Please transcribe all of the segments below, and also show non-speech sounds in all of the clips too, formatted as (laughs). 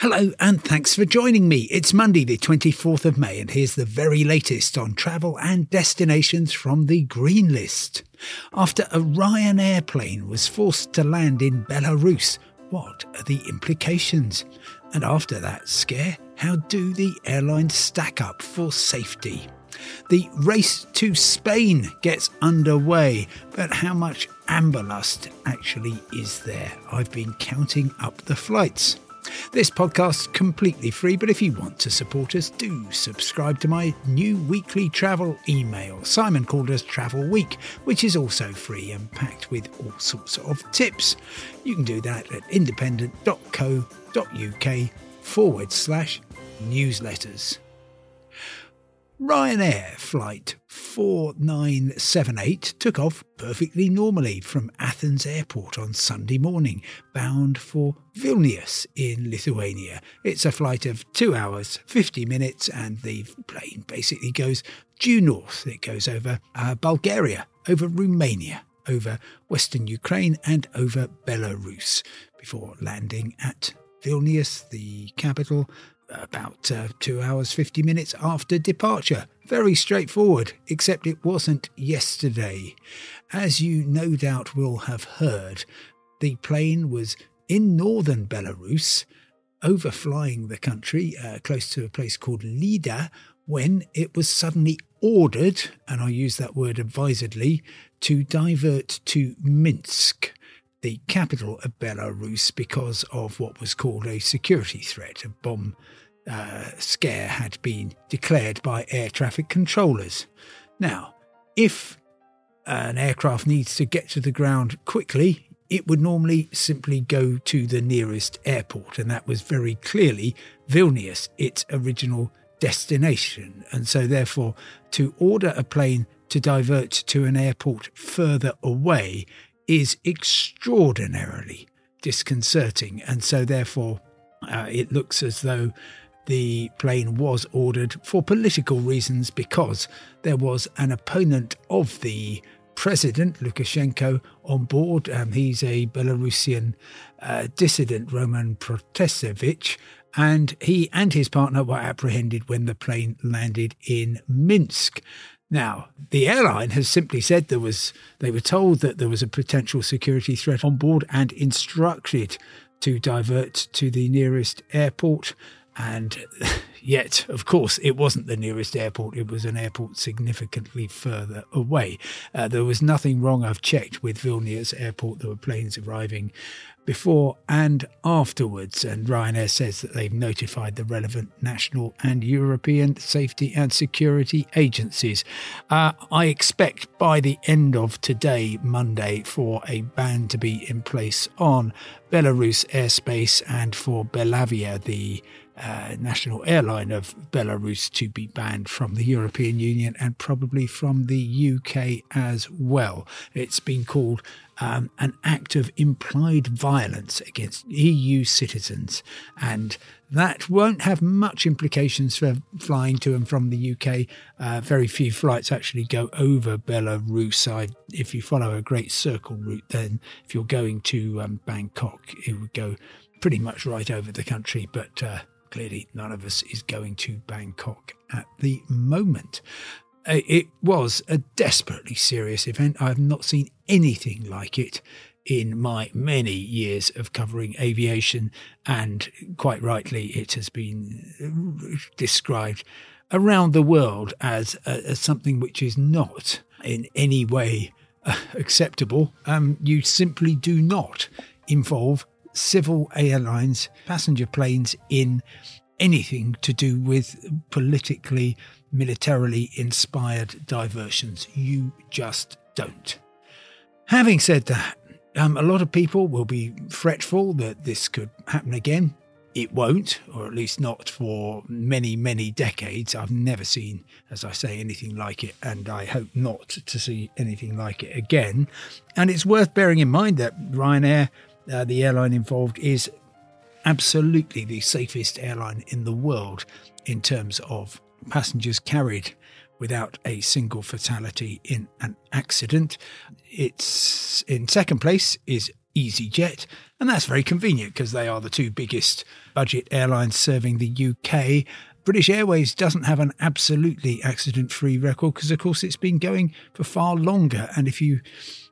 Hello, and thanks for joining me. It's Monday, the 24th of May, and here's the very latest on travel and destinations from the Green List. After a Ryanair plane was forced to land in Belarus, what are the implications? And after that scare, how do the airlines stack up for safety? The race to Spain gets underway, but how much amberlust actually is there? I've been counting up the flights. This podcast's completely free, but if you want to support us, do subscribe to my new weekly travel email, Simon Calder's Travel Week, which is also free and packed with all sorts of tips. You can do that at independent.co.uk forward slash newsletters. Ryanair flight 4978 took off perfectly normally from Athens airport on Sunday morning, bound for Vilnius in Lithuania. It's a flight of 2 hours 50 minutes and the plane basically goes due north. It goes over uh, Bulgaria, over Romania, over western Ukraine and over Belarus before landing at Vilnius, the capital, about uh, two hours, 50 minutes after departure. Very straightforward, except it wasn't yesterday. As you no doubt will have heard, the plane was in northern Belarus, overflying the country uh, close to a place called Lida, when it was suddenly ordered, and I use that word advisedly, to divert to Minsk the capital of Belarus because of what was called a security threat. A bomb uh, scare had been declared by air traffic controllers. Now, if an aircraft needs to get to the ground quickly, it would normally simply go to the nearest airport, and that was very clearly Vilnius, its original destination. And so, therefore, to order a plane to divert to an airport further away is extraordinarily disconcerting. And so, therefore, uh, it looks as though the plane was ordered for political reasons because there was an opponent of the president, Lukashenko, on board. Um, he's a Belarusian uh, dissident, Roman Protasevich, and he and his partner were apprehended when the plane landed in Minsk. Now, the airline has simply said there was they were told that there was a potential security threat on board and instructed to divert to the nearest airport. And (laughs) yet, of course, it wasn't the nearest airport. It was an airport significantly further away. Uh, there was nothing wrong. I've checked with Vilnius Airport. There were planes arriving before and afterwards. And Ryanair says that they've notified the relevant national and European safety and security agencies. Uh, I expect by the end of today, Monday, for a ban to be in place on Belarus airspace and for Belavia, the uh, national airline of Belarus to be banned from the European Union and probably from the UK as well. It's been called um, an act of implied violence against EU citizens, and that won't have much implications for flying to and from the UK. Uh, very few flights actually go over Belarus. I, if you follow a Great Circle route, then if you're going to um, Bangkok, it would go pretty much right over the country, but uh, Clearly, none of us is going to Bangkok at the moment. Uh, it was a desperately serious event. I have not seen anything like it in my many years of covering aviation, and quite rightly, it has been described around the world as, uh, as something which is not in any way uh, acceptable. Um, you simply do not involve civil airlines, passenger planes in anything to do with politically, militarily inspired diversions. You just don't. Having said that, Um, a lot of people will be fretful that this could happen again. It won't, or at least not for many, many decades. I've never seen, as I say, anything like it, and I hope not to see anything like it again. And it's worth bearing in mind that Ryanair, uh, the airline involved, is absolutely the safest airline in the world in terms of passengers carried without a single fatality in an accident. It's in second place is EasyJet, and that's very convenient because they are the two biggest budget airlines serving the UK. British Airways doesn't have an absolutely accident free record because, of course, it's been going for far longer. And if you,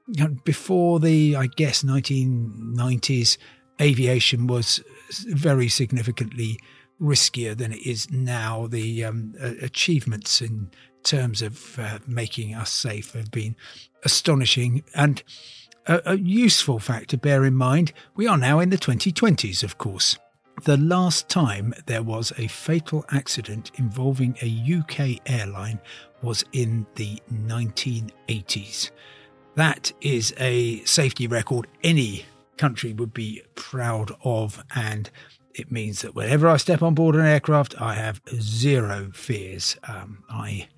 you know, before the, I guess, 1990s, aviation was very significantly riskier than it is now. The um, achievements in terms of uh, making us safe have been astonishing and a, a useful fact to bear in mind. We are now in the 2020s, of course. The last time there was a fatal accident involving a UK airline was in the 1980s. That is a safety record any country would be proud of, and it means that whenever I step on board an aircraft, I have zero fears. Um, I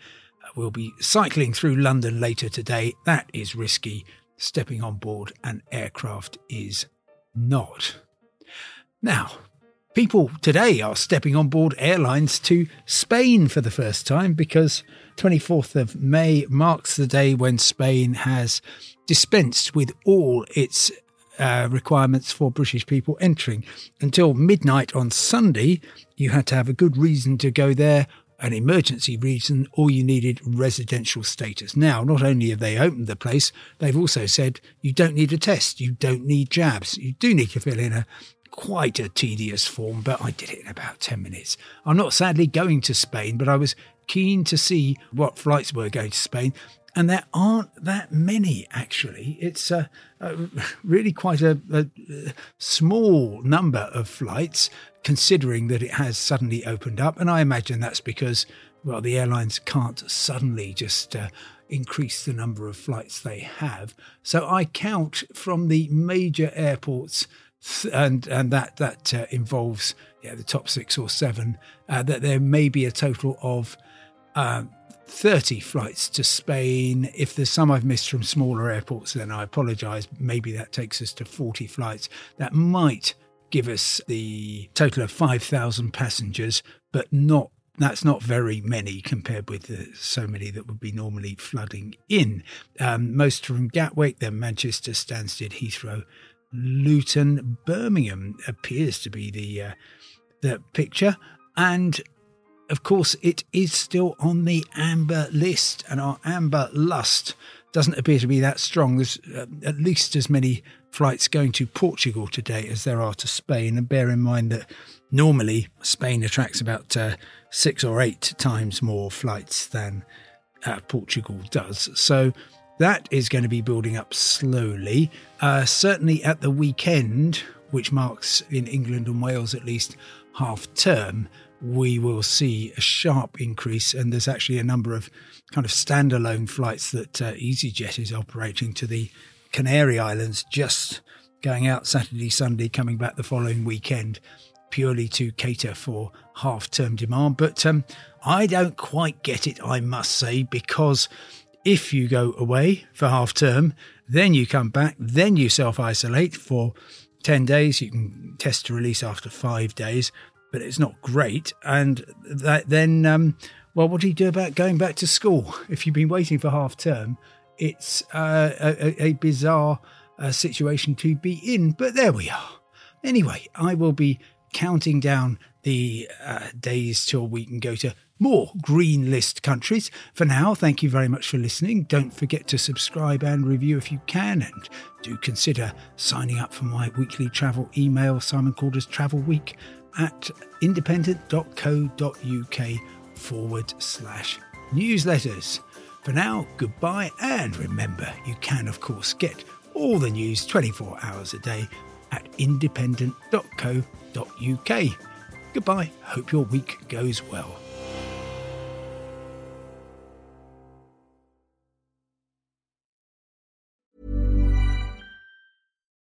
will be cycling through London later today. That is risky. Stepping on board an aircraft is not. Now, people today are stepping on board airlines to Spain for the first time because 24th of May marks the day when Spain has dispensed with all its uh, requirements for British people entering. Until midnight on Sunday, you had to have a good reason to go there, an emergency reason, or you needed residential status. Now, not only have they opened the place, they've also said you don't need a test, you don't need jabs. You do need to fill in a quite a tedious form, but I did it in about 10 minutes. I'm not sadly going to Spain, but I was keen to see what flights were going to Spain and there aren't that many actually. It's a, a really quite a, a, uh, small number of flights, considering that it has suddenly opened up. And I imagine that's because, well, the airlines can't suddenly just uh, increase the number of flights they have. So I count from the major airports. And and that that uh, involves yeah the top six or seven. Uh, that there may be a total of um, 30 flights to Spain. If there's some I've missed from smaller airports, then I apologise. Maybe that takes us to 40 flights. That might give us the total of 5,000 passengers, but not that's not very many compared with the, so many that would be normally flooding in. Um, most from Gatwick, then Manchester, Stansted, Heathrow, Luton, Birmingham appears to be the uh, the picture, and of course, it is still on the amber list, and our amber lust doesn't appear to be that strong. There's uh, at least as many flights going to Portugal today as there are to Spain. And bear in mind that normally Spain attracts about uh, six or eight times more flights than uh, Portugal does. So that is going to be building up slowly. Uh, certainly at the weekend, which marks in England and Wales at least half term, we will see a sharp increase. And there's actually a number of kind of standalone flights that uh, EasyJet is operating to the Canary Islands, just going out Saturday, Sunday, coming back the following weekend, purely to cater for half term demand. But um, I don't quite get it, I must say, because if you go away for half term, then you come back, then you self isolate for 10 days. You can test to release after five days but it's not great. And that, then, um, well, what do you do about going back to school? (laughs) If you've been waiting for half term, it's uh, a, a, bizarre uh, situation to be in. But there we are. Anyway, I will be counting down the uh, days till we can go to more green list countries. For now, thank you very much for listening. Don't forget to subscribe and review if you can, and do consider signing up for my weekly travel email, Simon Calder's Travel Week at independent.co.uk forward slash newsletters. For now, goodbye, and remember, you can, of course, get all the news 24 hours a day at independent.co.uk. Goodbye, hope your week goes well.